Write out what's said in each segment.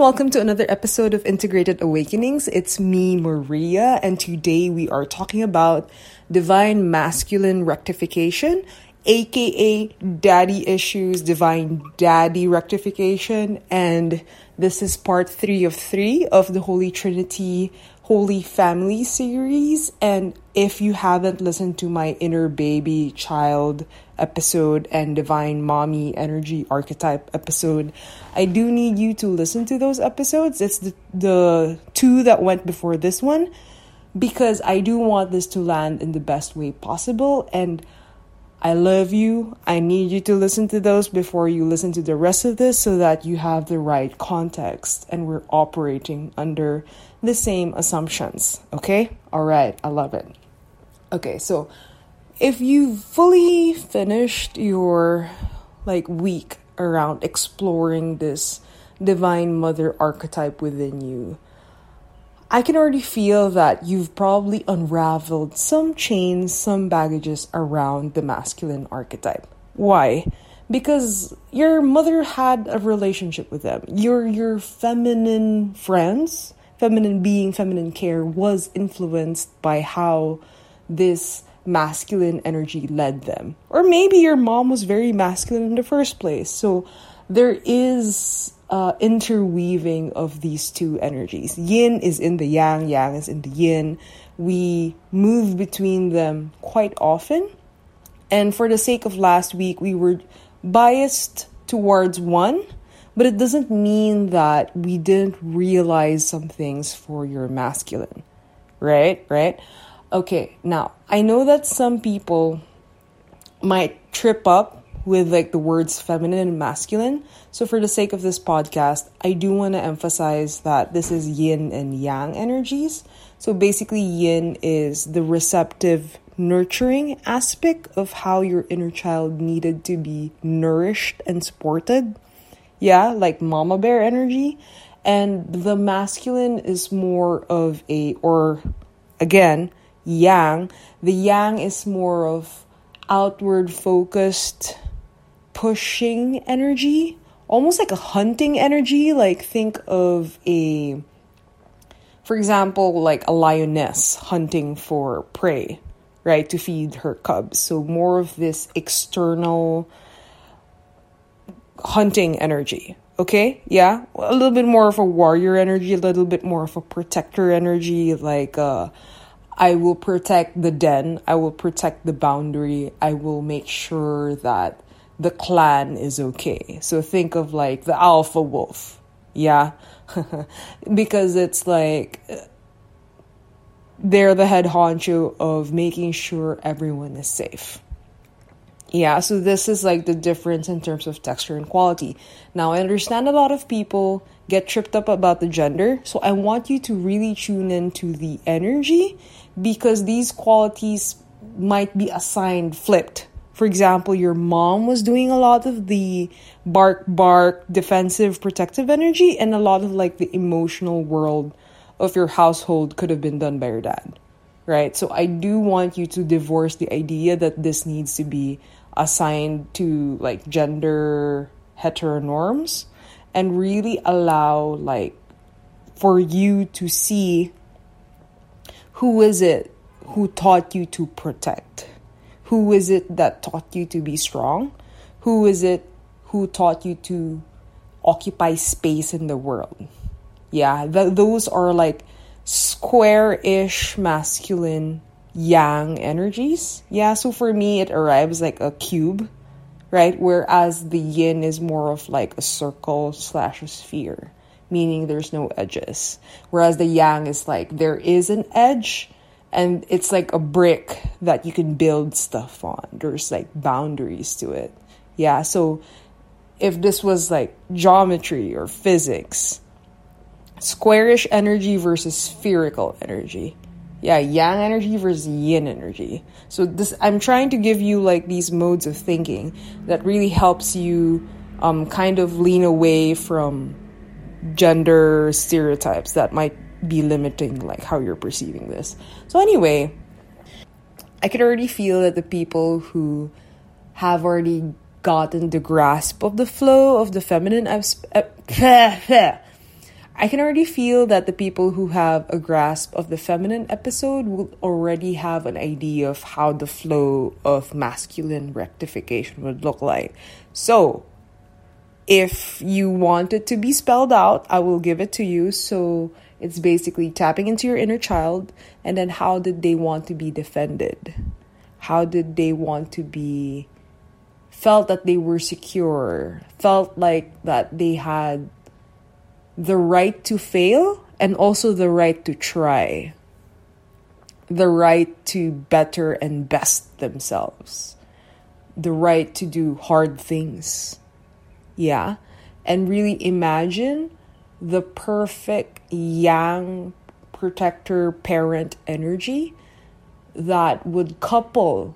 welcome to another episode of Integrated Awakenings. It's me, Maria, and today we are talking about divine masculine rectification, aka daddy issues, divine daddy rectification, and this is part three of three of the Holy Trinity Holy Family series. And if you haven't listened to my inner baby child episode and divine mommy energy archetype episode, I do need you to listen to those episodes. It's the, the two that went before this one because I do want this to land in the best way possible. And I love you. I need you to listen to those before you listen to the rest of this so that you have the right context and we're operating under the same assumptions. Okay? All right. I love it. Okay, so if you've fully finished your like week around exploring this divine mother archetype within you, I can already feel that you've probably unraveled some chains, some baggages around the masculine archetype. Why? Because your mother had a relationship with them. Your your feminine friends, feminine being, feminine care was influenced by how this masculine energy led them. Or maybe your mom was very masculine in the first place. So there is uh, interweaving of these two energies. Yin is in the yang, yang is in the yin. We move between them quite often. And for the sake of last week, we were biased towards one, but it doesn't mean that we didn't realize some things for your masculine. Right? Right? Okay, now I know that some people might trip up with like the words feminine and masculine. So for the sake of this podcast, I do want to emphasize that this is yin and yang energies. So basically yin is the receptive nurturing aspect of how your inner child needed to be nourished and supported. Yeah, like mama bear energy. And the masculine is more of a or again, yang. The yang is more of outward focused pushing energy, almost like a hunting energy. Like, think of a, for example, like a lioness hunting for prey, right, to feed her cubs. So, more of this external hunting energy. Okay, yeah, a little bit more of a warrior energy, a little bit more of a protector energy, like uh, I will protect the den, I will protect the boundary, I will make sure that the clan is okay. So think of like the alpha wolf. Yeah. because it's like they're the head honcho of making sure everyone is safe. Yeah, so this is like the difference in terms of texture and quality. Now, I understand a lot of people get tripped up about the gender, so I want you to really tune into the energy because these qualities might be assigned flipped for example, your mom was doing a lot of the bark, bark, defensive, protective energy, and a lot of like the emotional world of your household could have been done by your dad, right? So I do want you to divorce the idea that this needs to be assigned to like gender heteronorms and really allow like for you to see who is it who taught you to protect who is it that taught you to be strong? Who is it who taught you to occupy space in the world? Yeah, th- those are like square ish masculine yang energies. Yeah, so for me, it arrives like a cube, right? Whereas the yin is more of like a circle slash a sphere, meaning there's no edges. Whereas the yang is like there is an edge, and it's like a brick that you can build stuff on there's like boundaries to it yeah so if this was like geometry or physics squarish energy versus spherical energy yeah yang energy versus yin energy so this i'm trying to give you like these modes of thinking that really helps you um, kind of lean away from gender stereotypes that might be limiting like how you're perceiving this. So anyway, I could already feel that the people who have already gotten the grasp of the flow of the feminine I can already feel that the people who have a grasp of the feminine episode will already have an idea of how the flow of masculine rectification would look like. So, if you want it to be spelled out, I will give it to you. So, it's basically tapping into your inner child and then how did they want to be defended? How did they want to be felt that they were secure, felt like that they had the right to fail and also the right to try, the right to better and best themselves, the right to do hard things. Yeah. And really imagine the perfect yang protector parent energy that would couple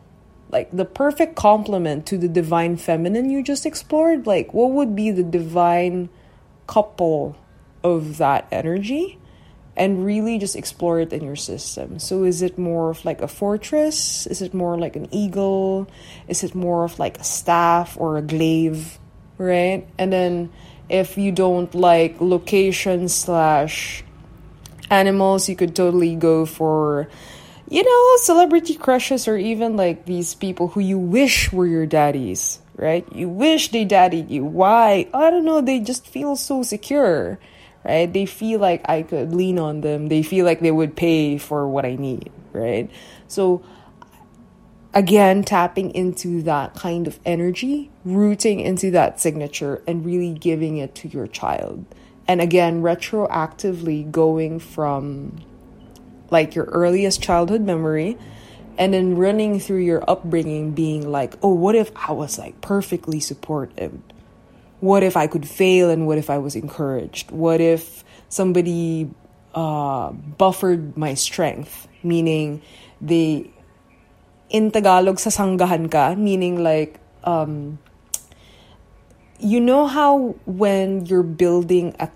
like the perfect complement to the divine feminine you just explored like what would be the divine couple of that energy and really just explore it in your system. So is it more of like a fortress? Is it more like an eagle? Is it more of like a staff or a glaive? Right? And then if you don't like location slash animals, you could totally go for you know, celebrity crushes or even like these people who you wish were your daddies, right? You wish they daddied you. Why? I don't know, they just feel so secure right? They feel like I could lean on them. They feel like they would pay for what I need, right? So, again, tapping into that kind of energy, rooting into that signature, and really giving it to your child. And again, retroactively going from like your earliest childhood memory and then running through your upbringing being like, oh, what if I was like perfectly supportive? What if I could fail and what if I was encouraged? What if somebody uh, buffered my strength? Meaning, they, in Tagalog, sasanggahan ka, meaning like, um, you know how when you're building a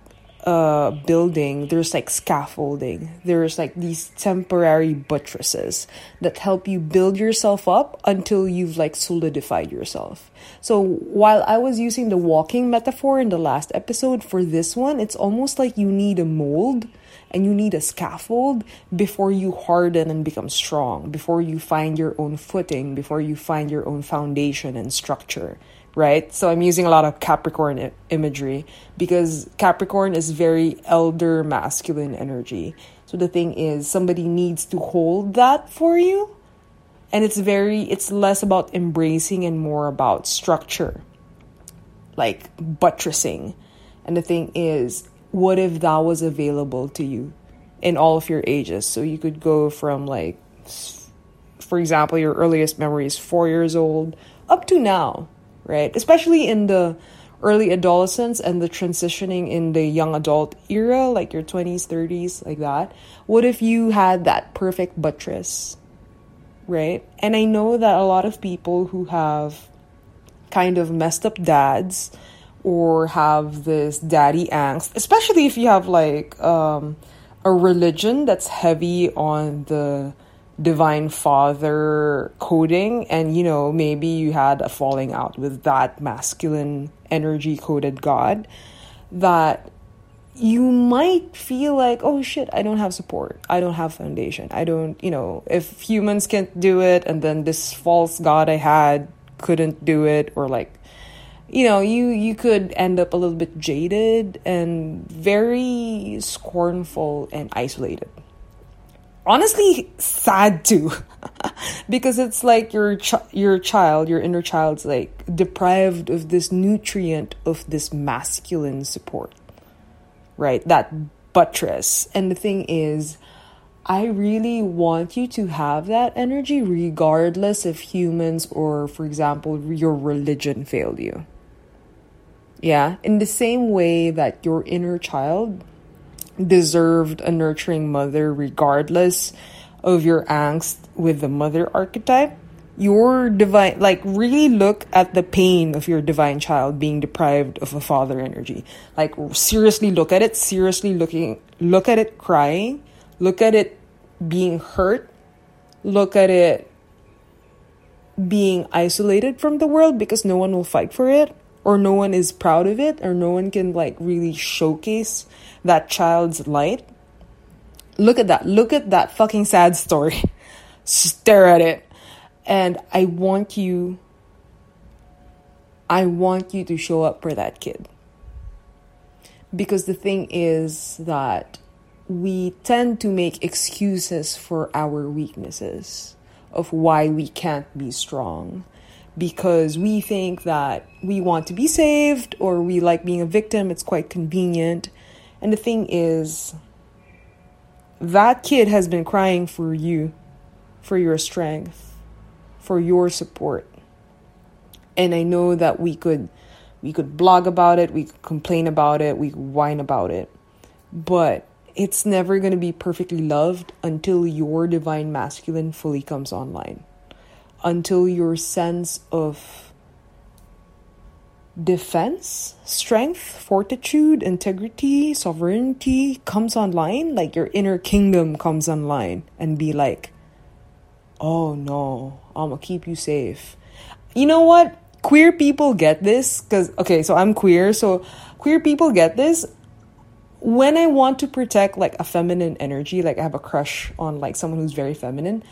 uh, building, there's like scaffolding. There's like these temporary buttresses that help you build yourself up until you've like solidified yourself. So while I was using the walking metaphor in the last episode, for this one, it's almost like you need a mold and you need a scaffold before you harden and become strong, before you find your own footing, before you find your own foundation and structure right? So I'm using a lot of Capricorn I- imagery because Capricorn is very elder masculine energy. So the thing is, somebody needs to hold that for you. And it's very, it's less about embracing and more about structure, like buttressing. And the thing is, what if that was available to you in all of your ages? So you could go from like, for example, your earliest memory is four years old up to now right? Especially in the early adolescence and the transitioning in the young adult era, like your 20s, 30s, like that. What if you had that perfect buttress, right? And I know that a lot of people who have kind of messed up dads or have this daddy angst, especially if you have like um, a religion that's heavy on the divine father coding. And you know maybe you had a falling out with that masculine energy coded god that you might feel like oh shit i don't have support. I don't have foundation. I don't you know if humans can't do it and then this false god i had couldn't do it or like you know you you could end up a little bit jaded and very scornful and isolated honestly sad too. Because it's like your ch- your child your inner child's like deprived of this nutrient of this masculine support right? That buttress. And the thing is i really want you to have that energy regardless if humans or for example your religion failed you. Yeah? In the same way that your inner child deserved a nurturing mother regardless of your angst with the mother archetype. Your divine like really look at the pain of your divine child being deprived of a father energy. Like seriously look at it seriously looking look at it crying look at it being hurt look at it being isolated from the world because no one will fight for it or no one is proud of it or no one can like really showcase that child's light look at that. Look at that fucking sad story. Stare at it. And i want you i want you to show up for that kid. Because the thing is that we tend to make excuses for our weaknesses of why we can't be strong because we think that we want to be saved or we like being a victim. It's quite convenient. And the thing is, that kid has been crying for you, for your strength, for your support. And I know that we could we could blog about it, we could complain about it, we could whine about it. But it's never going to be perfectly loved until your divine masculine fully comes online. Until your sense of defense, strength, fortitude, integrity, sovereignty comes online, like your inner kingdom comes online and be like, oh no, I'm gonna keep you safe. You know what? Queer people get this because, okay, so I'm queer, so queer people get this when I want to protect like a feminine energy, like I have a crush on like someone who's very feminine,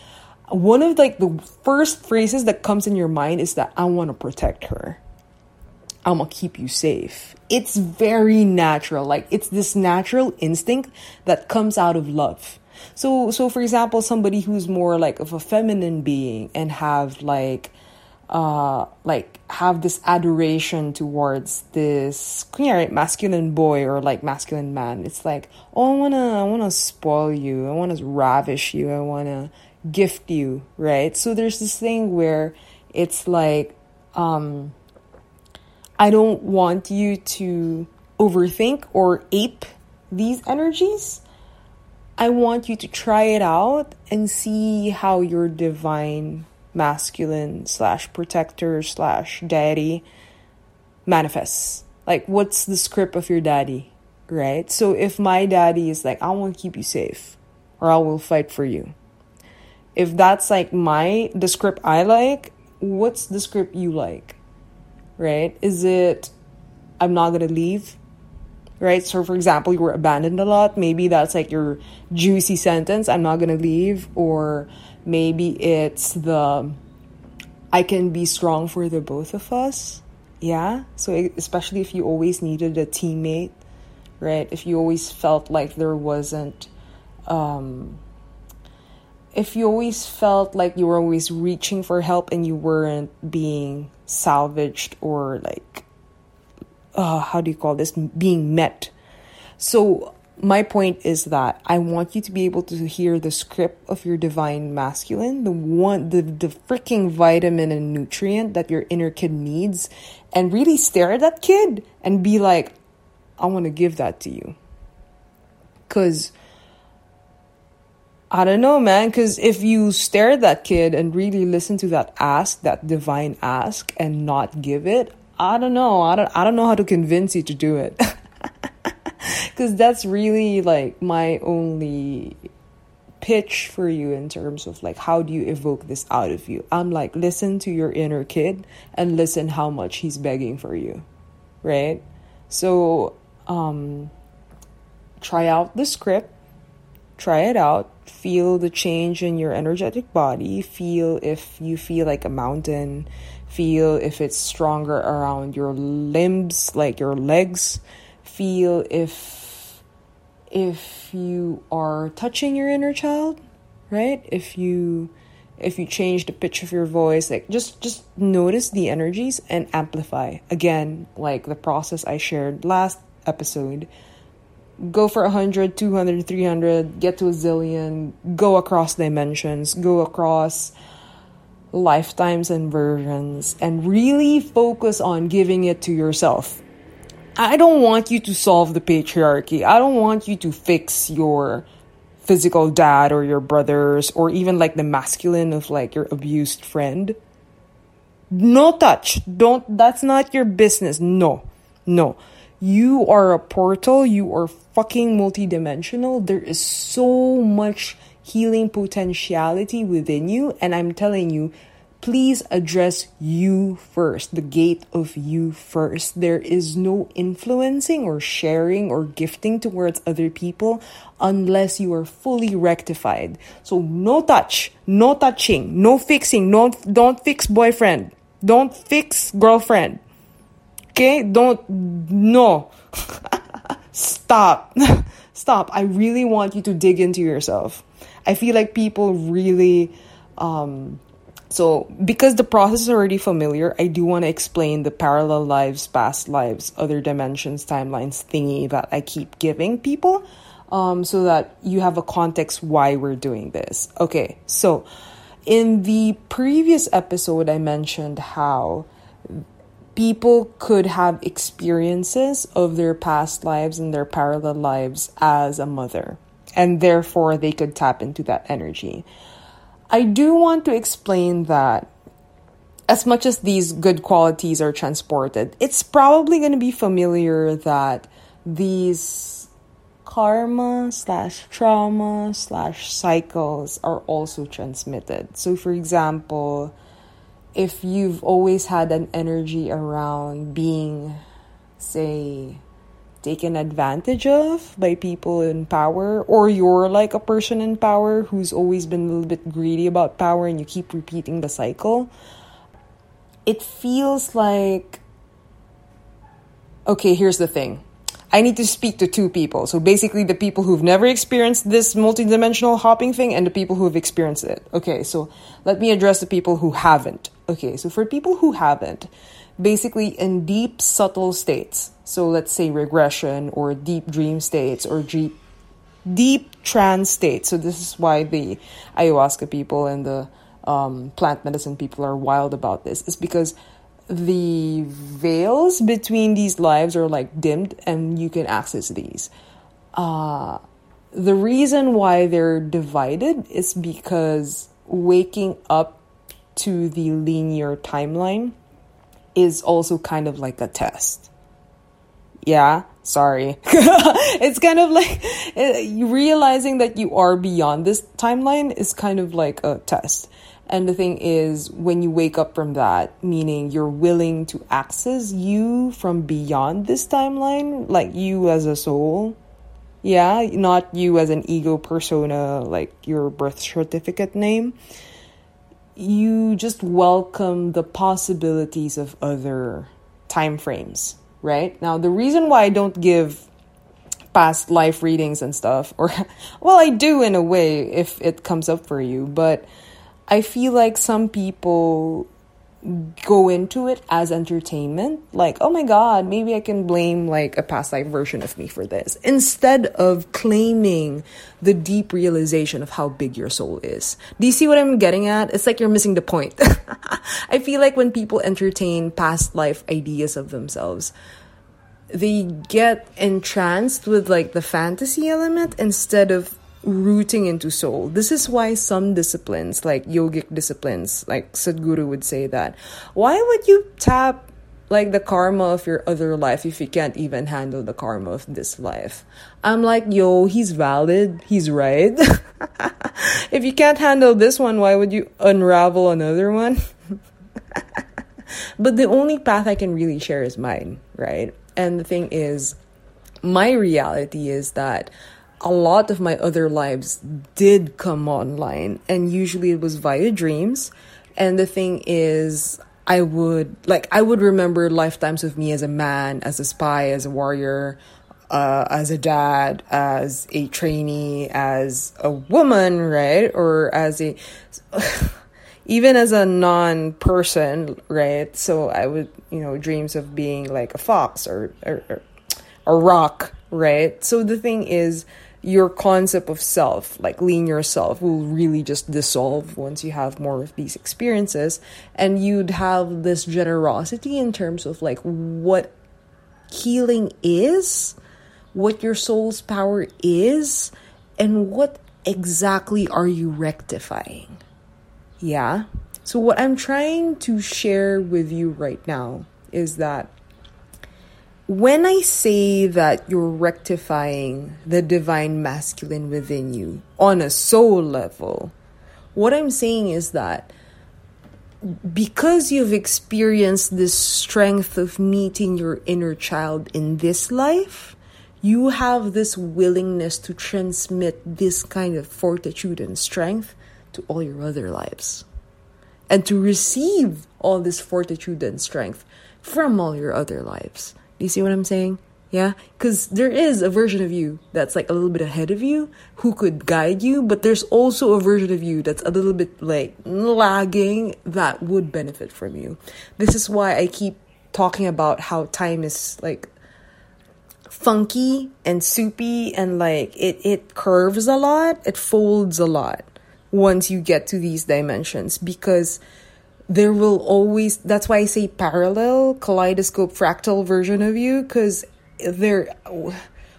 one of like the first phrases that comes in your mind is that I want to protect her. I'm gonna keep you safe. It's very natural. Like it's this natural instinct that comes out of love. So so for example, somebody who's more like of a feminine being and have like uh like have this adoration towards this right, masculine boy or like masculine man it's like oh i want to i want to spoil you i want to ravish you i want to gift you right so there's this thing where it's like um i don't want you to overthink or ape these energies i want you to try it out and see how your divine masculine slash protector slash daddy manifests. Like, what's the script of your daddy, right? So if my daddy is like, I want to keep you safe, or I will fight for you. If that's like my the script I like, what's the script you like? Right? Is it I'm not gonna leave? Right? So for example, you were abandoned a lot. Maybe that's like your juicy sentence, I'm not gonna leave, or maybe it's the I can be strong for the both of us. Yeah. So, especially if you always needed a teammate, right? If you always felt like there wasn't, um, if you always felt like you were always reaching for help and you weren't being salvaged or like, uh, how do you call this? Being met. So, my point is that I want you to be able to hear the script of your divine masculine, the one, the, the freaking vitamin and nutrient that your inner kid needs, and really stare at that kid and be like, I want to give that to you. Because I don't know, man. Because if you stare at that kid and really listen to that ask, that divine ask, and not give it, I don't know. I don't. I don't know how to convince you to do it. because that's really like my only pitch for you in terms of like how do you evoke this out of you i'm like listen to your inner kid and listen how much he's begging for you right so um try out the script try it out feel the change in your energetic body feel if you feel like a mountain feel if it's stronger around your limbs like your legs feel if if you are touching your inner child, right? If you if you change the pitch of your voice like just just notice the energies and amplify again like the process i shared last episode go for 100 200 300 get to a zillion go across dimensions go across lifetimes and versions and really focus on giving it to yourself I don't want you to solve the patriarchy. I don't want you to fix your physical dad or your brothers or even like the masculine of like your abused friend. No touch. Don't, that's not your business. No, no. You are a portal. You are fucking multidimensional. There is so much healing potentiality within you. And I'm telling you, please address you first, the gate of you first. There is no influencing or sharing or gifting towards other people unless you are fully rectified. So no touch, no touching, no fixing, no don't fix boyfriend, don't fix girlfriend. Okay? Don't no. Stop. Stop. I really want you to dig into yourself. I feel like people really um so, because the process is already familiar, I do want to explain the parallel lives, past lives, other dimensions, timelines thingy that I keep giving people um, so that you have a context why we're doing this. Okay, so in the previous episode, I mentioned how people could have experiences of their past lives and their parallel lives as a mother, and therefore they could tap into that energy. I do want to explain that as much as these good qualities are transported, it's probably going to be familiar that these karma slash trauma slash cycles are also transmitted. So, for example, if you've always had an energy around being, say, taken advantage of by people in power, or you're like a person in power who's always been a little bit greedy about power and you keep repeating the cycle, it feels like. Okay, here's the thing. I need to speak to two people. So basically, the people who've never experienced this multidimensional hopping thing and the people who've experienced it. Okay, so let me address the people who haven't. Okay, so for people who haven't, basically in deep, subtle states, so let's say regression or deep dream states or deep deep trance states. So this is why the ayahuasca people and the um, plant medicine people are wild about this. Is because the veils between these lives are like dimmed and you can access these. Uh, the reason why they're divided is because waking up to the linear timeline is also kind of like a test yeah, sorry. it's kind of like uh, realizing that you are beyond this timeline is kind of like a test. And the thing is, when you wake up from that, meaning you're willing to access you from beyond this timeline, like you as a soul, yeah, not you as an ego persona, like your birth certificate name, you just welcome the possibilities of other time frames right? Now, the reason why I don't give past life readings and stuff, or, well, I do in a way if it comes up for you, but I feel like some people go into it as entertainment like oh my god maybe i can blame like a past life version of me for this instead of claiming the deep realization of how big your soul is. Do you see what i'm getting at? It's like you're missing the point. I feel like when people entertain past life ideas of themselves they get entranced with like the fantasy element instead of rooting into soul. This is why some disciplines, like yogic disciplines, like Sadhguru would say that, why would you tap like the karma of your other life if you can't even handle the karma of this life? I'm like, yo, he's valid, he's right. if you can't handle this one, why would you unravel another one? but the only path I can really share is mine, right? And the thing is, my reality is that a lot of my other lives did come online and usually it was via dreams. And the thing is i would like i would remember lifetimes of me as a man as a spy as a warrior uh, as a dad as a trainee as a woman right? Or as a even as a non-person right? So i would you know dreams of being like a fox or, or, or a rock right? So the thing is your concept of self, like lean yourself, will really just dissolve once you have more of these experiences. And you'd have this generosity in terms of like what healing is, what your soul's power is, and what exactly are you rectifying. Yeah? So, what I'm trying to share with you right now is that when I say that you're rectifying the divine masculine within you on a soul level, what I'm saying is that because you've experienced this strength of meeting your inner child in this life, you have this willingness to transmit this kind of fortitude and strength to all your other lives. And to receive all this fortitude and strength from all your other lives. Do you see what I'm saying? Yeah, because there is a version of you that's like a little bit ahead of you who could guide you, but there's also a version of you that's a little bit like lagging that would benefit from you. This is why I keep talking about how time is like funky and soupy and like it, it curves a lot, it folds a lot once you get to these dimensions because there will always that's why I say parallel, kaleidoscope, fractal version of you because there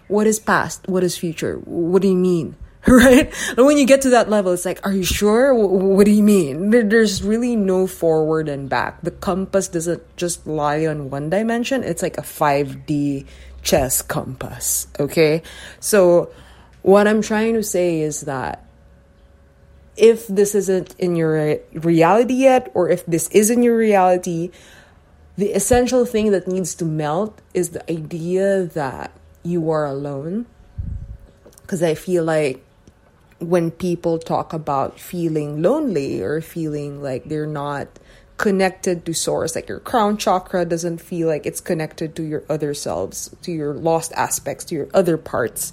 what is past? What is future? What do you mean? Right? And when you get to that level it's like are you sure? What do you mean? There's really no forward and back. The compass doesn't just lie on one dimension. It's like a 5d chess compass okay? So what i'm trying to say is that if this isn't in your reality yet or if this is in your reality the essential thing that needs to melt is the idea that you are alone. Because I feel like when people talk about feeling lonely or feeling like they're not connected to source like your crown chakra doesn't feel like it's connected to your other selves to your lost aspects to your other parts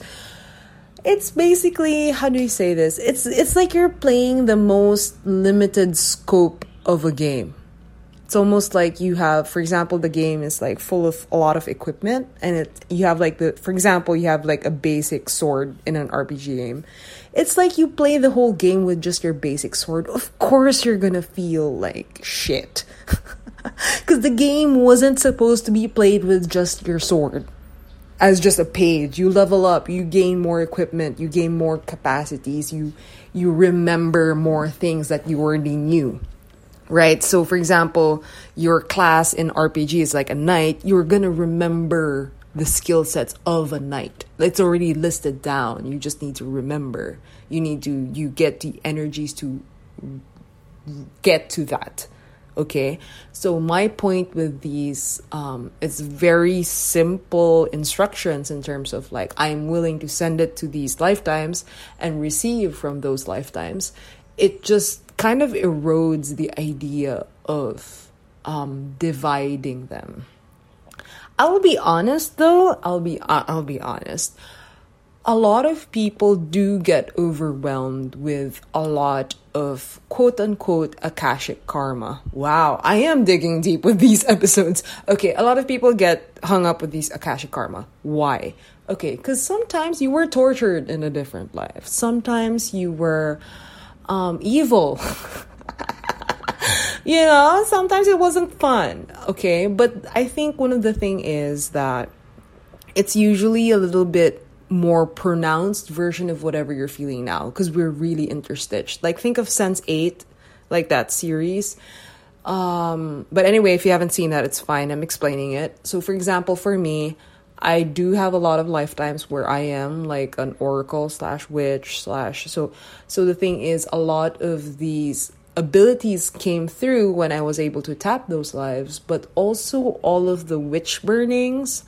it's basically how do you say this? It's it's like you're playing the most limited scope of a game. It's almost like you have for example the game is like full of a lot of equipment and it you have like the for example you have like a basic sword in an rpg game. It's like you play the whole game with just your basic sword. Of course you're gonna feel like shit. Because the game wasn't supposed to be played with just your sword as just a page you level up you gain more equipment you gain more capacities you you remember more things that you already knew right? So, for example, your class in RPG is like a knight, you're gonna remember the skill sets of a knight. It's already listed down. You just need to remember. You need to, you get the energies to get to that. Okay, so my point with these, um, it's very simple instructions in terms of like, I'm willing to send it to these lifetimes and receive from those lifetimes. It just kind of erodes the idea of um, dividing them. I'll be honest though, I'll be uh, I'll be honest. A lot of people do get overwhelmed with a lot of quote unquote akashic karma. Wow, I am digging deep with these episodes. Okay, a lot of people get hung up with these akashic karma. Why? Okay, because sometimes you were tortured in a different life. Sometimes you were um, evil. you know, sometimes it wasn't fun. Okay, but I think one of the thing is that it's usually a little bit more pronounced version of whatever you're feeling now because we're really interstitched. Like think of Sense8, like that series. Um, but anyway, if you haven't seen that, it's fine. I'm explaining it. So, for example, for me, I do have a lot of lifetimes where I am like an oracle slash witch slash so so the thing is a lot of these abilities came through when I was able to tap those lives, but also all of the witch burnings,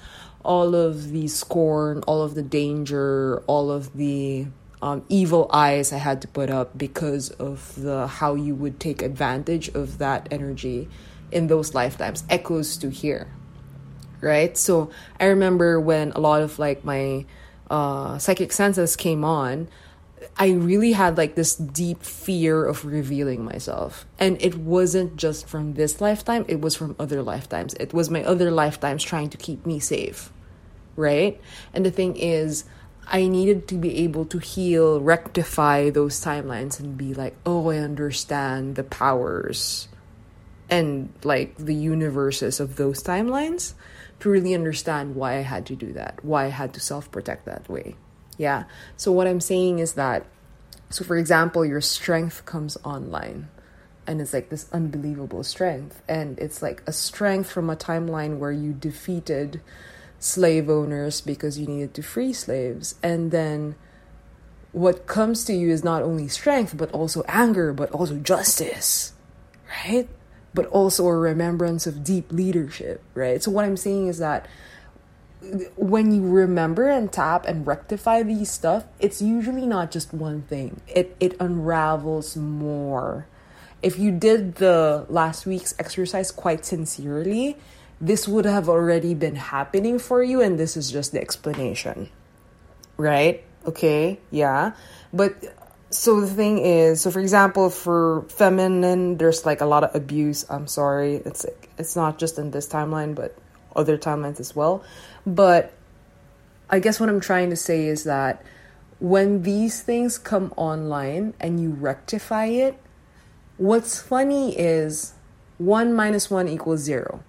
all of the scorn, all of the danger, all of the um, evil eyes I had to put up because of the how you would take advantage of that energy in those lifetimes echoes to here right? So I remember when a lot of like my uh, psychic senses came on, I really had like this deep fear of revealing myself. And it wasn't just from this lifetime, it was from other lifetimes. It was my other lifetimes trying to keep me safe, right? And the thing is, I needed to be able to heal, rectify those timelines, and be like, oh, I understand the powers and like the universes of those timelines to really understand why I had to do that, why I had to self protect that way. Yeah. So, what I'm saying is that, so for example, your strength comes online and it's like this unbelievable strength. And it's like a strength from a timeline where you defeated slave owners because you needed to free slaves. And then what comes to you is not only strength, but also anger, but also justice, right? but also a remembrance of deep leadership, right? So, what I'm saying is that when you remember and tap and rectify these stuff, it's usually not just one thing. It it unravels more. If you did the last week's exercise quite sincerely, this would have already been happening for you and this is just the explanation. Right? Okay? Yeah. But so the thing is, so for example, for feminine, there's like a lot of abuse. I'm sorry, it's it's not just in this timeline, but other timelines as well. But I guess what I'm trying to say is that when these things come online and you rectify it, what's funny is one minus one equals zero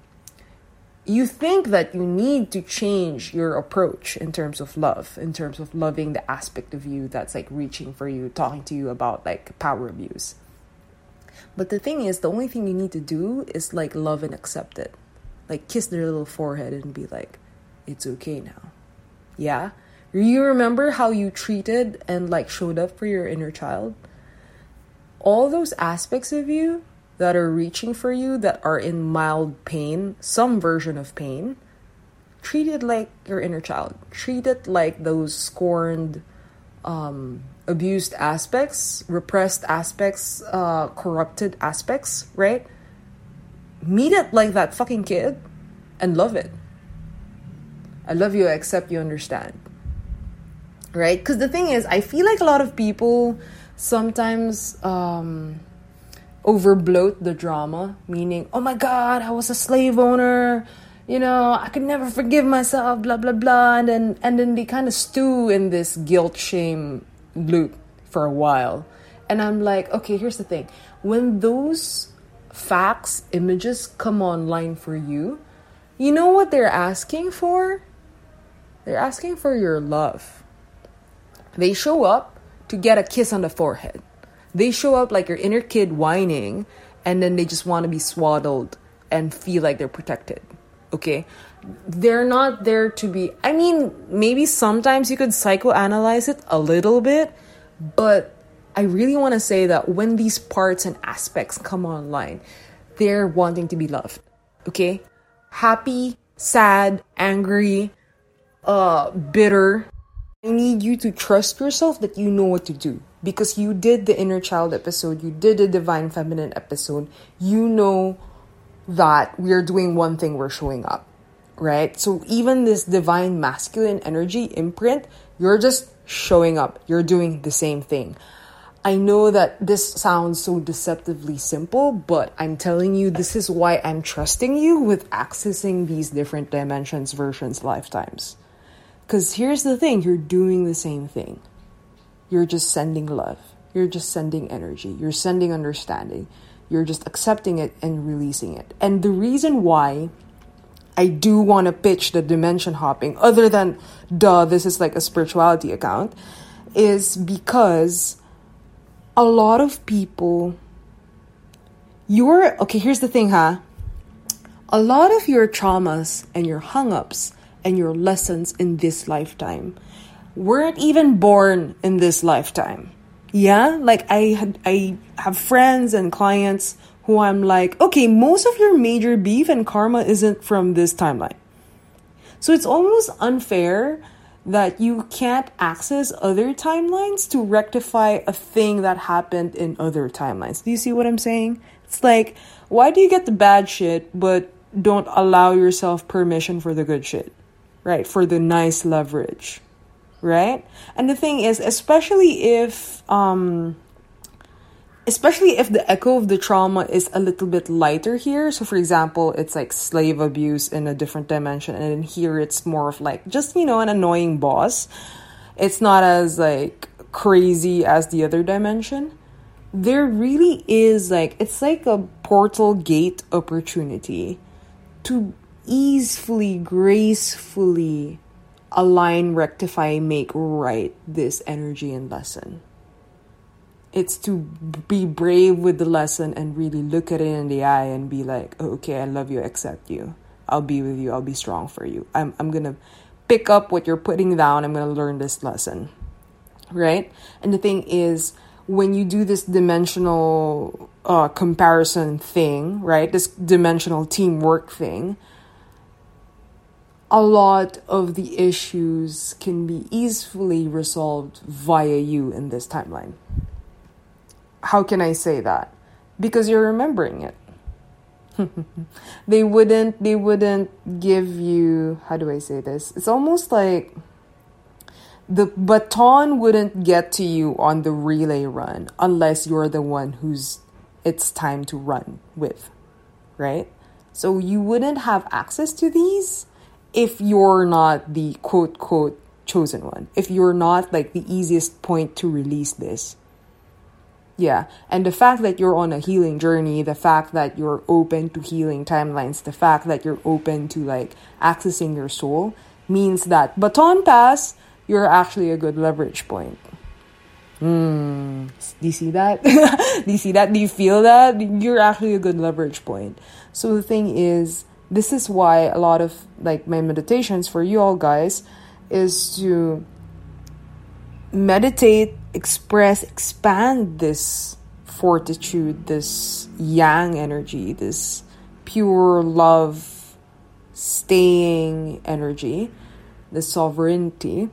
you think that you need to change your approach in terms of love, in terms of loving the aspect of you that's like reaching for you, talking to you about like power abuse. But the thing is, the only thing you need to do is like love and accept it. Like kiss their little forehead and be like, it's okay now. Yeah? You remember how you treated and like showed up for your inner child? All those aspects of you that are reaching for you that are in mild pain, some version of pain, treat it like your inner child. Treat it like those scorned, um, abused aspects, repressed aspects, uh, corrupted aspects, right? Meet it like that fucking kid and love it. I love you, I accept you, understand. Right? Because the thing is, I feel like a lot of people sometimes um, overbloat the drama, meaning, oh my god, I was a slave owner, you know, I could never forgive myself, blah blah blah, and then and then they kind of stew in this guilt shame loop for a while. And I'm like, okay, here's the thing. When those facts, images come online for you, you know what they're asking for? They're asking for your love. They show up to get a kiss on the forehead. They show up like your inner kid whining, and then they just want to be swaddled and feel like they're protected. Okay? They're not there to be. I mean, maybe sometimes you could psychoanalyze it a little bit, but I really want to say that when these parts and aspects come online, they're wanting to be loved. Okay? Happy, sad, angry, uh, bitter. I need you to trust yourself that you know what to do because you did the inner child episode, you did the divine feminine episode, you know that we're doing one thing, we're showing up, right? So even this divine masculine energy imprint, you're just showing up, you're doing the same thing. I know that this sounds so deceptively simple, but I'm telling you, this is why I'm trusting you with accessing these different dimensions, versions, lifetimes. Because here's the thing you're doing the same thing. You're just sending love. You're just sending energy. You're sending understanding. You're just accepting it and releasing it. And the reason why I do want to pitch the dimension hopping, other than, duh, this is like a spirituality account, is because a lot of people, you're, okay, here's the thing, huh? A lot of your traumas and your hung ups and your lessons in this lifetime weren't even born in this lifetime. Yeah, like I had, I have friends and clients who I'm like, okay, most of your major beef and karma isn't from this timeline. So it's almost unfair that you can't access other timelines to rectify a thing that happened in other timelines. Do you see what I'm saying? It's like, why do you get the bad shit but don't allow yourself permission for the good shit? Right? For the nice leverage right? And the thing is, especially if um especially if the echo of the trauma is a little bit lighter here. So for example, it's like slave abuse in a different dimension and here it's more of like just, you know, an annoying boss. It's not as like crazy as the other dimension. There really is like it's like a portal gate opportunity to easily, gracefully align, rectify, make right this energy and lesson. It's to be brave with the lesson and really look at it in the eye and be like, oh, okay, I love you, accept you. I'll be with you, I'll be strong for you. I'm, I'm gonna pick up what you're putting down, I'm gonna learn this lesson. Right? And the thing is, when you do this dimensional uh, comparison thing, right? This dimensional teamwork thing, a lot of the issues can be easily resolved via you in this timeline. How can I say that? Because you're remembering it. they wouldn't they wouldn't give you how do I say this? It's almost like the baton wouldn't get to you on the relay run unless you're the one who's it's time to run with, right? So you wouldn't have access to these if you're not the quote quote chosen one. If you're not like the easiest point to release this. Yeah. And the fact that you're on a healing journey, the fact that you're open to healing timelines, the fact that you're open to like accessing your soul means that baton pass, you're actually a good leverage point. Hmm. Do you see that? Do you see that? Do you feel that? You're actually a good leverage point. So the thing is, this is why a lot of like my meditations for you all guys is to meditate, express, expand this fortitude, this yang energy, this pure love, staying energy, this sovereignty,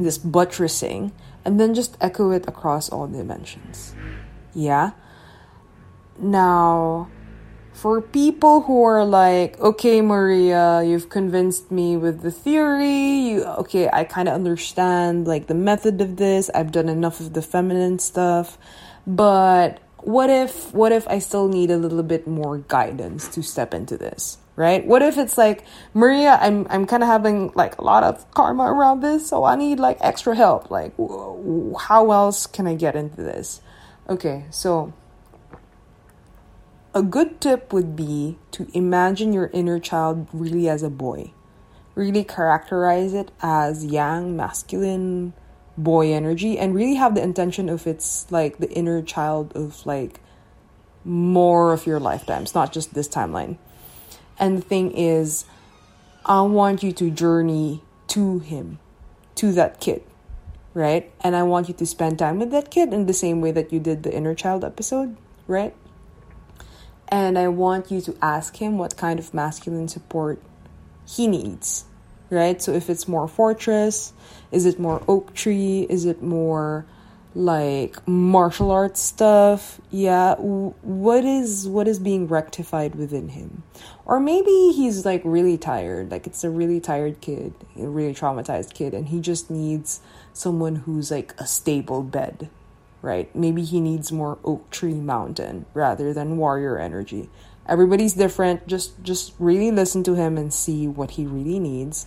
this buttressing, and then just echo it across all dimensions. Yeah? Now, for people who are like, okay, Maria, you've convinced me with the theory. You, okay, I kind of understand like the method of this. I've done enough of the feminine stuff, but what if what if I still need a little bit more guidance to step into this? Right? What if it's like, Maria, I'm I'm kind of having like a lot of karma around this, so I need like extra help. Like, how else can I get into this? Okay, so a good tip would be to imagine your inner child really as a boy. Really characterize it as yang, masculine boy energy, and really have the intention of it's like the inner child of like more of your lifetimes, not just this timeline. And the thing is, I want you to journey to him, to that kid, right? And I want you to spend time with that kid in the same way that you did the inner child episode, right? And I want you to ask him what kind of masculine support he needs, right? So if it's more fortress, is it more oak tree? Is it more like martial arts stuff? Yeah, what is what is being rectified within him? Or maybe he's like really tired, like it's a really tired kid, a really traumatized kid and he just needs someone who's like a stable bed right? Maybe he needs more oak tree mountain rather than warrior energy. Everybody's different. Just just really listen to him and see what he really needs.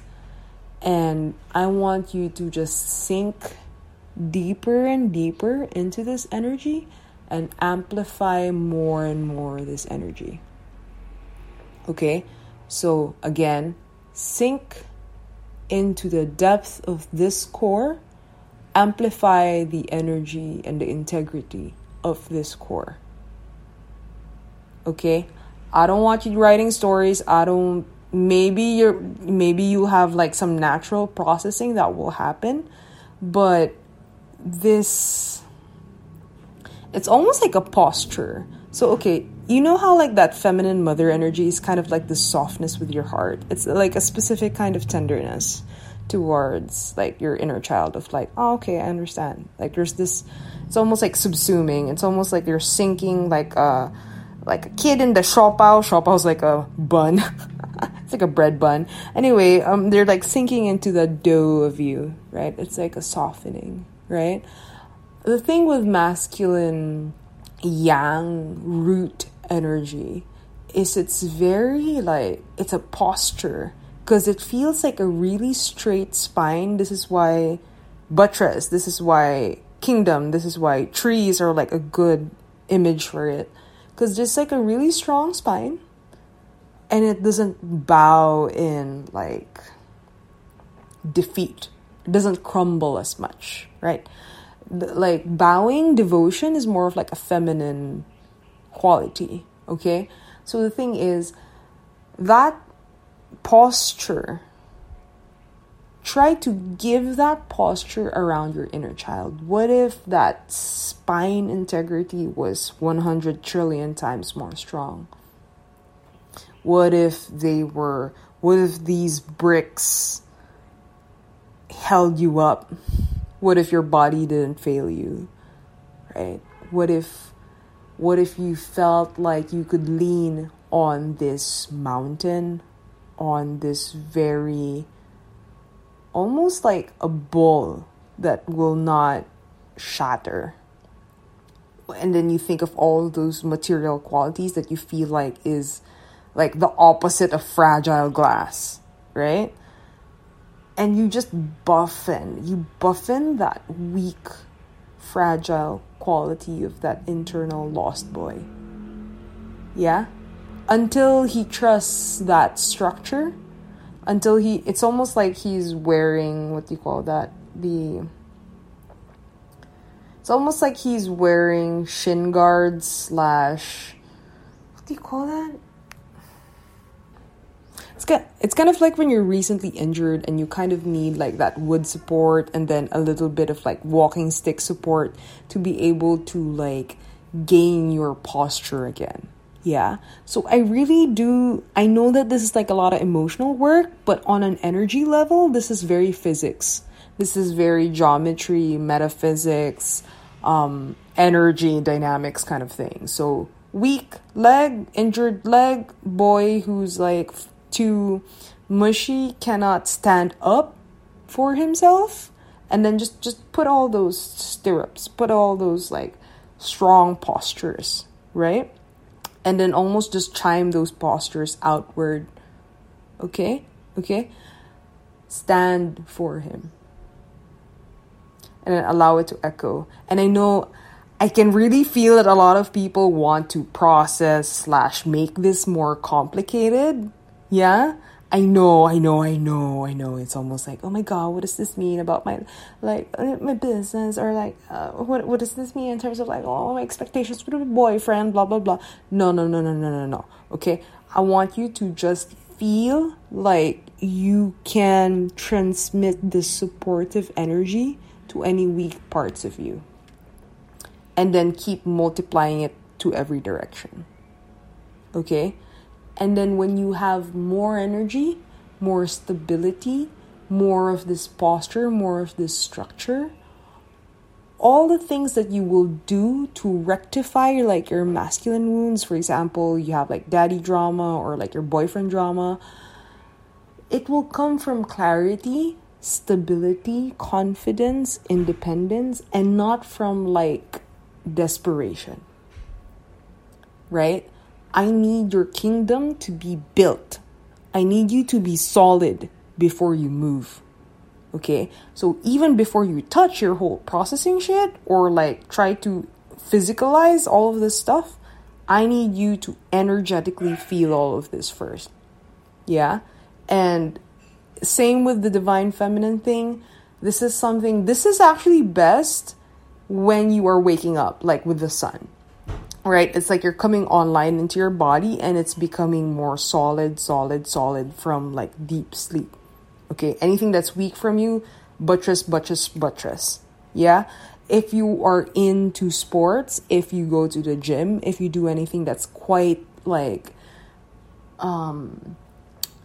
And I want you to just sink deeper and deeper into this energy and amplify more and more this energy. Okay? So again, sink into the depth of this core amplify the energy and the integrity of this core. Okay? I don't want you writing stories. I don't maybe you're maybe you have like some natural processing that will happen, but this it's almost like a posture. So okay, you know how like that feminine mother energy is kind of like the softness with your heart. It's like a specific kind of tenderness towards like your inner child of like oh okay i understand. Like there's this it's almost like subsuming. It's almost like you're sinking like a like a kid in the siopao. Siopao's like a bun. It's like a bread bun. Anyway um they're like sinking into the dough of you right? It's like a softening right? The thing with masculine yang root energy is it's very like it's a posture because it feels like a really straight spine. This is why buttress, this is why kingdom, this is why trees are like a good image for it. Because just like a really strong spine and it doesn't bow in like defeat, it doesn't crumble as much, right? Like bowing devotion is more of like a feminine quality, okay? So the thing is, that posture try to give that posture around your inner child. What if that spine integrity was 100 trillion times more strong? What if they were, what if these bricks held you up? What if your body didn't fail you? Right? What if, what if you felt like you could lean on this mountain, on this very, almost like a bull that will not shatter? And then you think of all those material qualities that you feel like is like the opposite of fragile glass, right? And you just buffen, you buffen that weak, fragile quality of that internal lost boy. Yeah? Until he trusts that structure, until he, it's almost like he's wearing, what do you call that? The, it's almost like he's wearing shin guards slash, what do you call that? it's kind it's kind of like when you're recently injured and you kind of need like that wood support and then a little bit of like walking stick support to be able to like gain your posture again. Yeah. So I really do I know that this is like a lot of emotional work, but on an energy level, this is very physics. This is very geometry, metaphysics, um energy dynamics kind of thing. So weak leg, injured leg, boy who's like too mushy cannot stand up for himself and then just just put all those stirrups put all those like strong postures right and then almost just chime those postures outward. Okay? Okay? Stand for him. And then allow it to echo. And i know i can really feel that a lot of people want to process slash make this more complicated. Yeah I know, I know, I know, I know. It's almost like, oh my god, what does this mean about my, like, uh, my business, or like, uh, what what does this mean in terms of like, oh, my expectations with a boyfriend, blah blah blah. No, no, no, no, no, no, no. Okay, I want you to just feel like you can transmit this supportive energy to any weak parts of you, and then keep multiplying it to every direction. Okay and then when you have more energy, more stability, more of this posture, more of this structure, all the things that you will do to rectify like your masculine wounds, for example, you have like daddy drama or like your boyfriend drama, it will come from clarity, stability, confidence, independence, and not from like desperation. Right? I need your kingdom to be built. I need you to be solid before you move. Okay? So even before you touch your whole processing shit or like try to physicalize all of this stuff, I need you to energetically feel all of this first. Yeah? And same with the divine feminine thing. This is something, this is actually best when you are waking up, like with the sun right? It's like you're coming online into your body and it's becoming more solid, solid, solid from like deep sleep. Okay, anything that's weak from you, buttress, buttress, buttress. Yeah. If you are into sports, if you go to the gym, if you do anything that's quite like, um,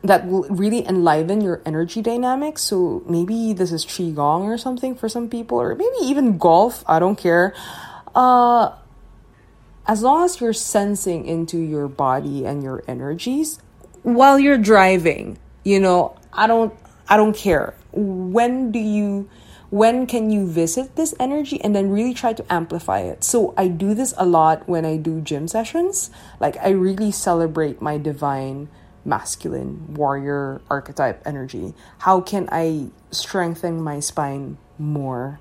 that will really enliven your energy dynamics. So maybe this is qigong or something for some people, or maybe even golf. I don't care. Uh, as long as you're sensing into your body and your energies while you're driving you know i don't i don't care. When do you when can you visit this energy and then really try to amplify it? So i do this a lot when i do gym sessions. Like i really celebrate my divine masculine warrior archetype energy. How can i strengthen my spine more?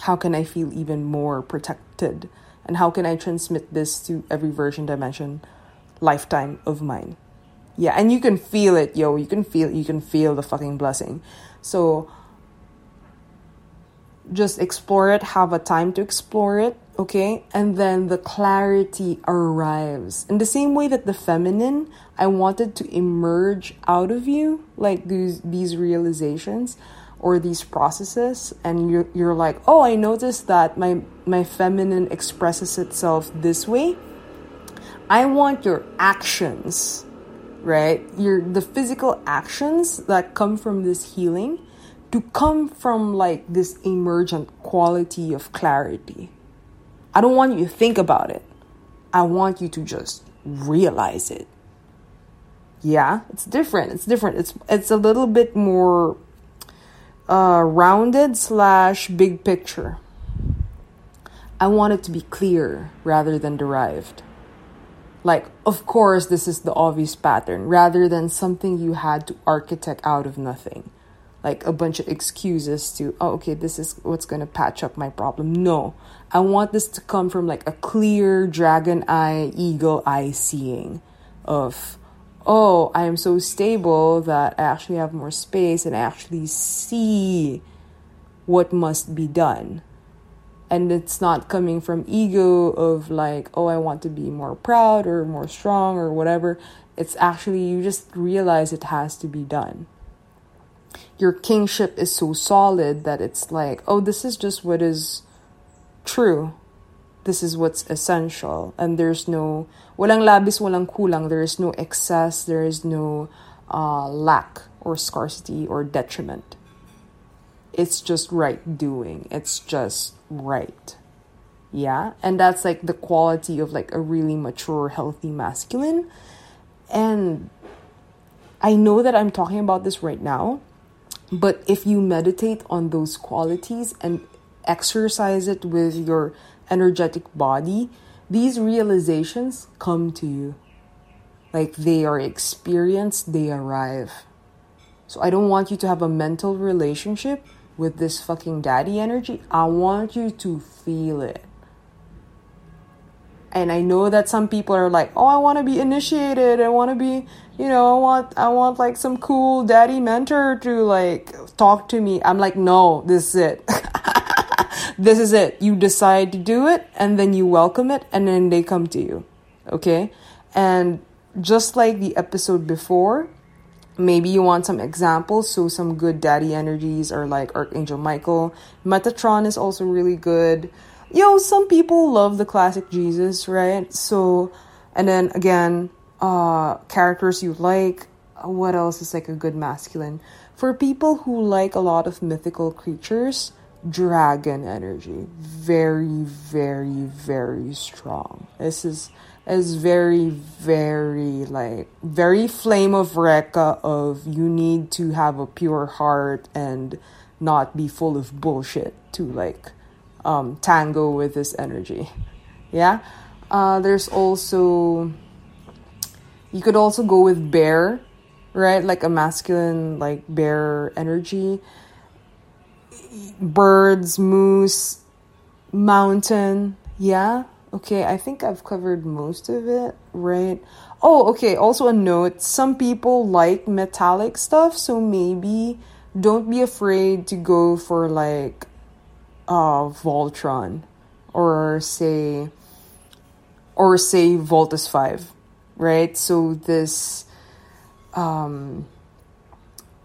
How can i feel even more protected and how can I transmit this to every version dimension lifetime of mine? Yeah, and you can feel it, yo. You can feel you can feel the fucking blessing. So just explore it, have a time to explore it, okay and then the clarity arrives in the same way that the feminine i wanted to emerge out of you like these these realizations or these processes and you're, you're like oh i noticed that my my feminine expresses itself this way i want your actions right your the physical actions that come from this healing to come from like this emergent quality of clarity I don't want you to think about it. I want you to just realize it. Yeah, it's different. It's different. It's it's a little bit more uh, rounded slash big picture. I want it to be clear rather than derived. Like, of course, this is the obvious pattern rather than something you had to architect out of nothing like a bunch of excuses to oh okay this is what's going to patch up my problem no i want this to come from like a clear dragon eye eagle eye seeing of oh i am so stable that i actually have more space and i actually see what must be done. And it's not coming from ego of like oh i want to be more proud or more strong or whatever. It's actually you just realize it has to be done. Your kingship is so solid that it's like, oh, this is just what is true. This is what's essential. And there's no, walang labis, walang kulang. There is no excess. There is no uh, lack or scarcity or detriment. It's just right doing. It's just right. Yeah. And that's like the quality of like a really mature, healthy masculine. And I know that I'm talking about this right now but if you meditate on those qualities and exercise it with your energetic body, these realizations come to you. Like they are experienced, they arrive. So I don't want you to have a mental relationship with this fucking daddy energy. I want you to feel it. And I know that some people are like, "Oh, I want to be initiated. I want to be you know, I want I want like some cool daddy mentor to like talk to me. I'm like, no, this is it. this is it. You decide to do it and then you welcome it and then they come to you. Okay? And just like the episode before, maybe you want some examples. So some good daddy energies are like Archangel Michael. Metatron is also really good. Yo, some people love the classic Jesus, right? So and then again, uh, characters you like. What else is like a good masculine? For people who like a lot of mythical creatures, dragon energy. Very, very, very strong. This is is very, very like very flame of Recca of you need to have a pure heart and not be full of bullshit to like um, tango with this energy. Yeah. Uh, there's also you could also go with bear, right? Like a masculine, like bear energy. Birds, moose, mountain. Yeah. Okay, I think I've covered most of it, right? Oh, okay. Also, a note some people like metallic stuff, so maybe don't be afraid to go for like uh, Voltron or say, or say Voltes 5 right? So this um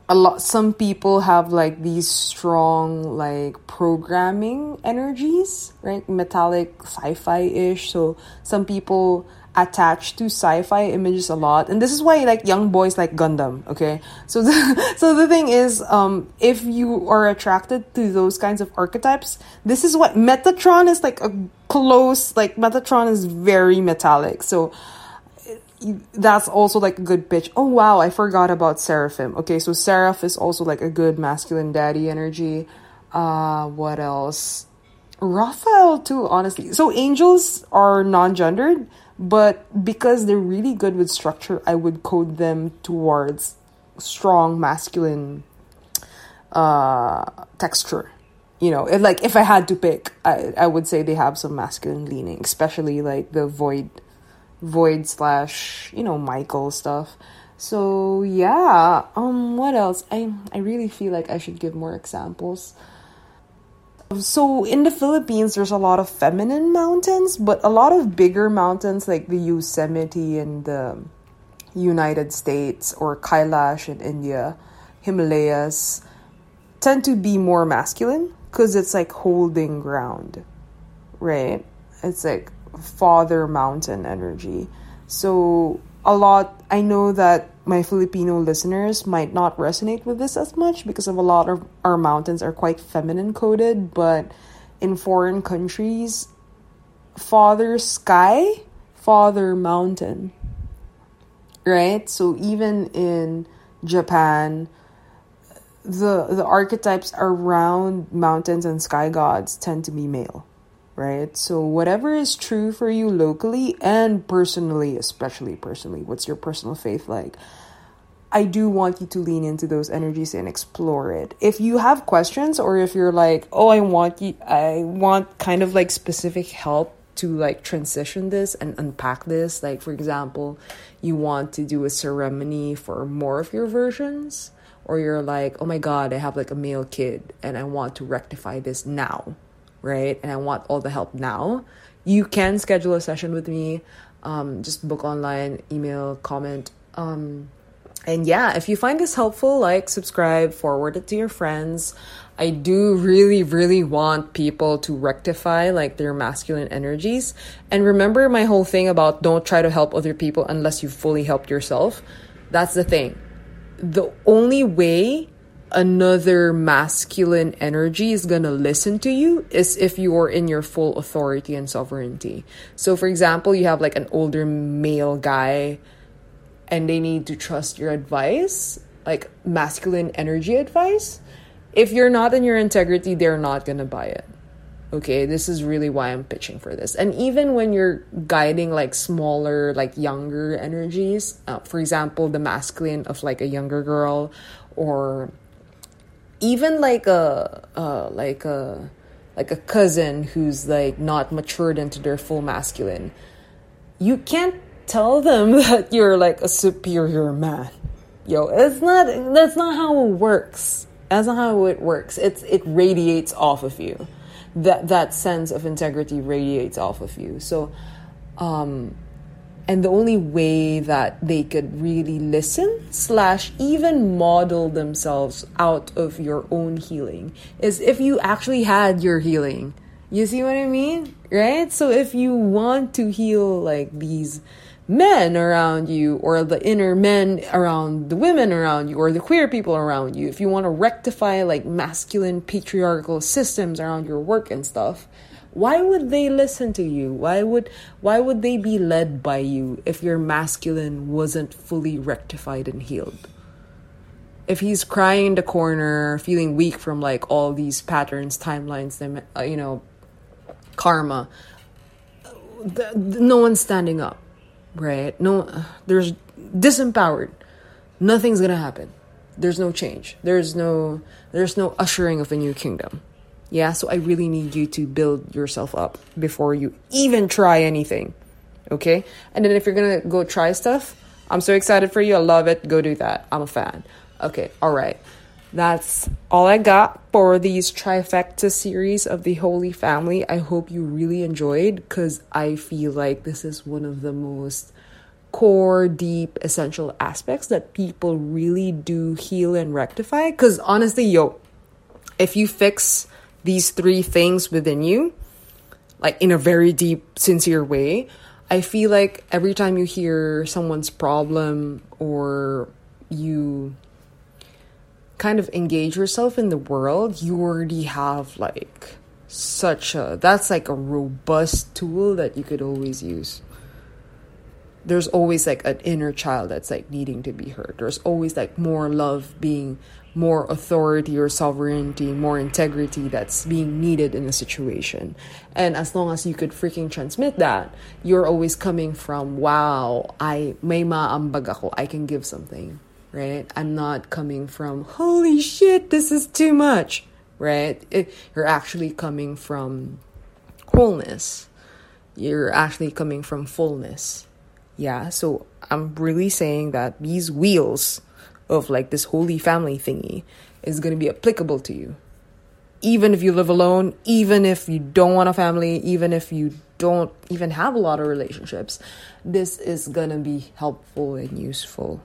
a lot some people have like these strong like programming energies, right? Metallic sci-fi-ish. So some people attach to sci-fi images a lot and this is why like young boys like gundam okay so the, so the thing is um if you are attracted to those kinds of archetypes this is what metatron is like a close like metatron is very metallic so that's also like a good pitch. Oh wow, I forgot about Seraphim. Okay, so Seraph is also like a good masculine daddy energy. Uh what else? Raphael too, honestly. So angels are non-gendered, but because they're really good with structure, I would code them towards strong masculine uh texture. You know, if, like if I had to pick, I I would say they have some masculine leaning, especially like the void void slash you know michael stuff. So yeah um what else? I i really feel like i should give more examples. So in the Philippines, there's a lot of feminine mountains, but a lot of bigger mountains like the Yosemite in the United States or Kailash in India, Himalayas, tend to be more masculine because it's like holding ground, right? It's like father mountain energy. So a lot, I know that my Filipino listeners might not resonate with this as much because of a lot of our mountains are quite feminine coded, but in foreign countries, father sky, father mountain. Right? So even in Japan, the the archetypes around mountains and sky gods tend to be male right so whatever is true for you locally and personally especially personally what's your personal faith like I do want you to lean into those energies and explore it. If you have questions or if you're like, "Oh, I want you I want kind of like specific help to like transition this and unpack this, like for example, you want to do a ceremony for more of your versions or you're like, "Oh my god, I have like a male kid and I want to rectify this now." Right? And I want all the help now. You can schedule a session with me. Um, just book online, email, comment. Um, and yeah, if you find this helpful, like, subscribe, forward it to your friends. I do really, really want people to rectify like their masculine energies. And remember my whole thing about don't try to help other people unless you fully helped yourself. That's the thing. The only way another masculine energy is gonna listen to you is if you're in your full authority and sovereignty. So, for example, you have like an older male guy and they need to trust your advice, like masculine energy advice, if you're not in your integrity, they're not going to buy it. Okay, this is really why I'm pitching for this. And even when you're guiding like smaller, like younger energies, uh, for example, the masculine of like a younger girl, or even like a uh, like a like a cousin who's like not matured into their full masculine, you can't tell them that you're like a superior man. Yo, it's not that's not how it works. That's not how it works. It's it radiates off of you. That that sense of integrity radiates off of you. So um and the only way that they could really listen slash even model themselves out of your own healing is if you actually had your healing. You see what i mean? Right? So if you want to heal like these men around you or the inner men around the women around you or the queer people around you if you want to rectify like masculine patriarchal systems around your work and stuff why would they listen to you why would why would they be led by you if your masculine wasn't fully rectified and healed if he's crying in the corner feeling weak from like all these patterns timelines uh, you know karma no one's standing up right? No, there's disempowered. Nothing's gonna happen. There's no change. There's no there's no ushering of a new kingdom. Yeah, so I really need you to build yourself up before you even try anything. Okay? And then if you're gonna go try stuff, I'm so excited for you. I love it. Go do that. I'm a fan. Okay, all right that's all I got for these trifecta series of the Holy Family. I hope you really enjoyed because I feel like this is one of the most core, deep, essential aspects that people really do heal and rectify. Because honestly, yo, if you fix these three things within you, like in a very deep, sincere way, I feel like every time you hear someone's problem or you kind of engage yourself in the world, you already have like such a that's like a robust tool that you could always use. There's always like an inner child that's like needing to be heard. There's always like more love being more authority or sovereignty, more integrity that's being needed in a situation. And as long as you could freaking transmit that, you're always coming from, wow, I may maambag ako, I can give something right? I'm not coming from, holy shit, this is too much, right? It, you're actually coming from wholeness. You're actually coming from fullness. Yeah, so I'm really saying that these wheels of like this holy family thingy is going to be applicable to you. even if you live alone, even if you don't want a family, even if you don't even have a lot of relationships, this is gonna be helpful and useful.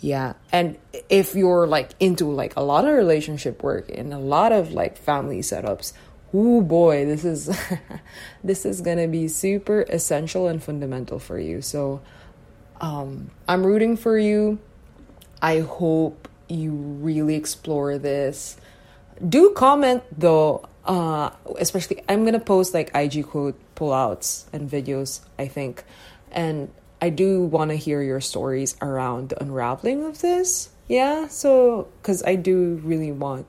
Yeah. And if you're like into like a lot of relationship work and a lot of like family setups, oh boy, this is this is gonna be super essential and fundamental for you. So um, I'm rooting for you. I hope you really explore this. Do comment though, uh, especially I'm gonna post like IG quote pullouts and videos, I think. And I do want to hear your stories around the unraveling of this. Yeah, so because I do really want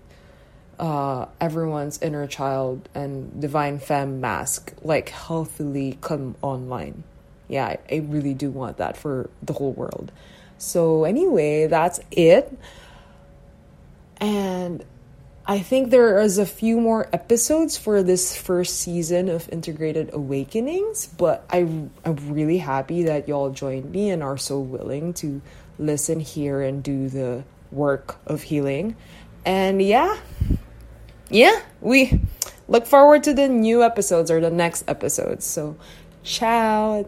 uh, everyone's inner child and divine femme mask like healthily come online. Yeah, I, I really do want that for the whole world. So, anyway, that's it. And I think there is a few more episodes for this first season of Integrated Awakenings, but I, I'm really happy that y'all joined me and are so willing to listen here and do the work of healing. And yeah, yeah, we look forward to the new episodes or the next episodes. So, ciao.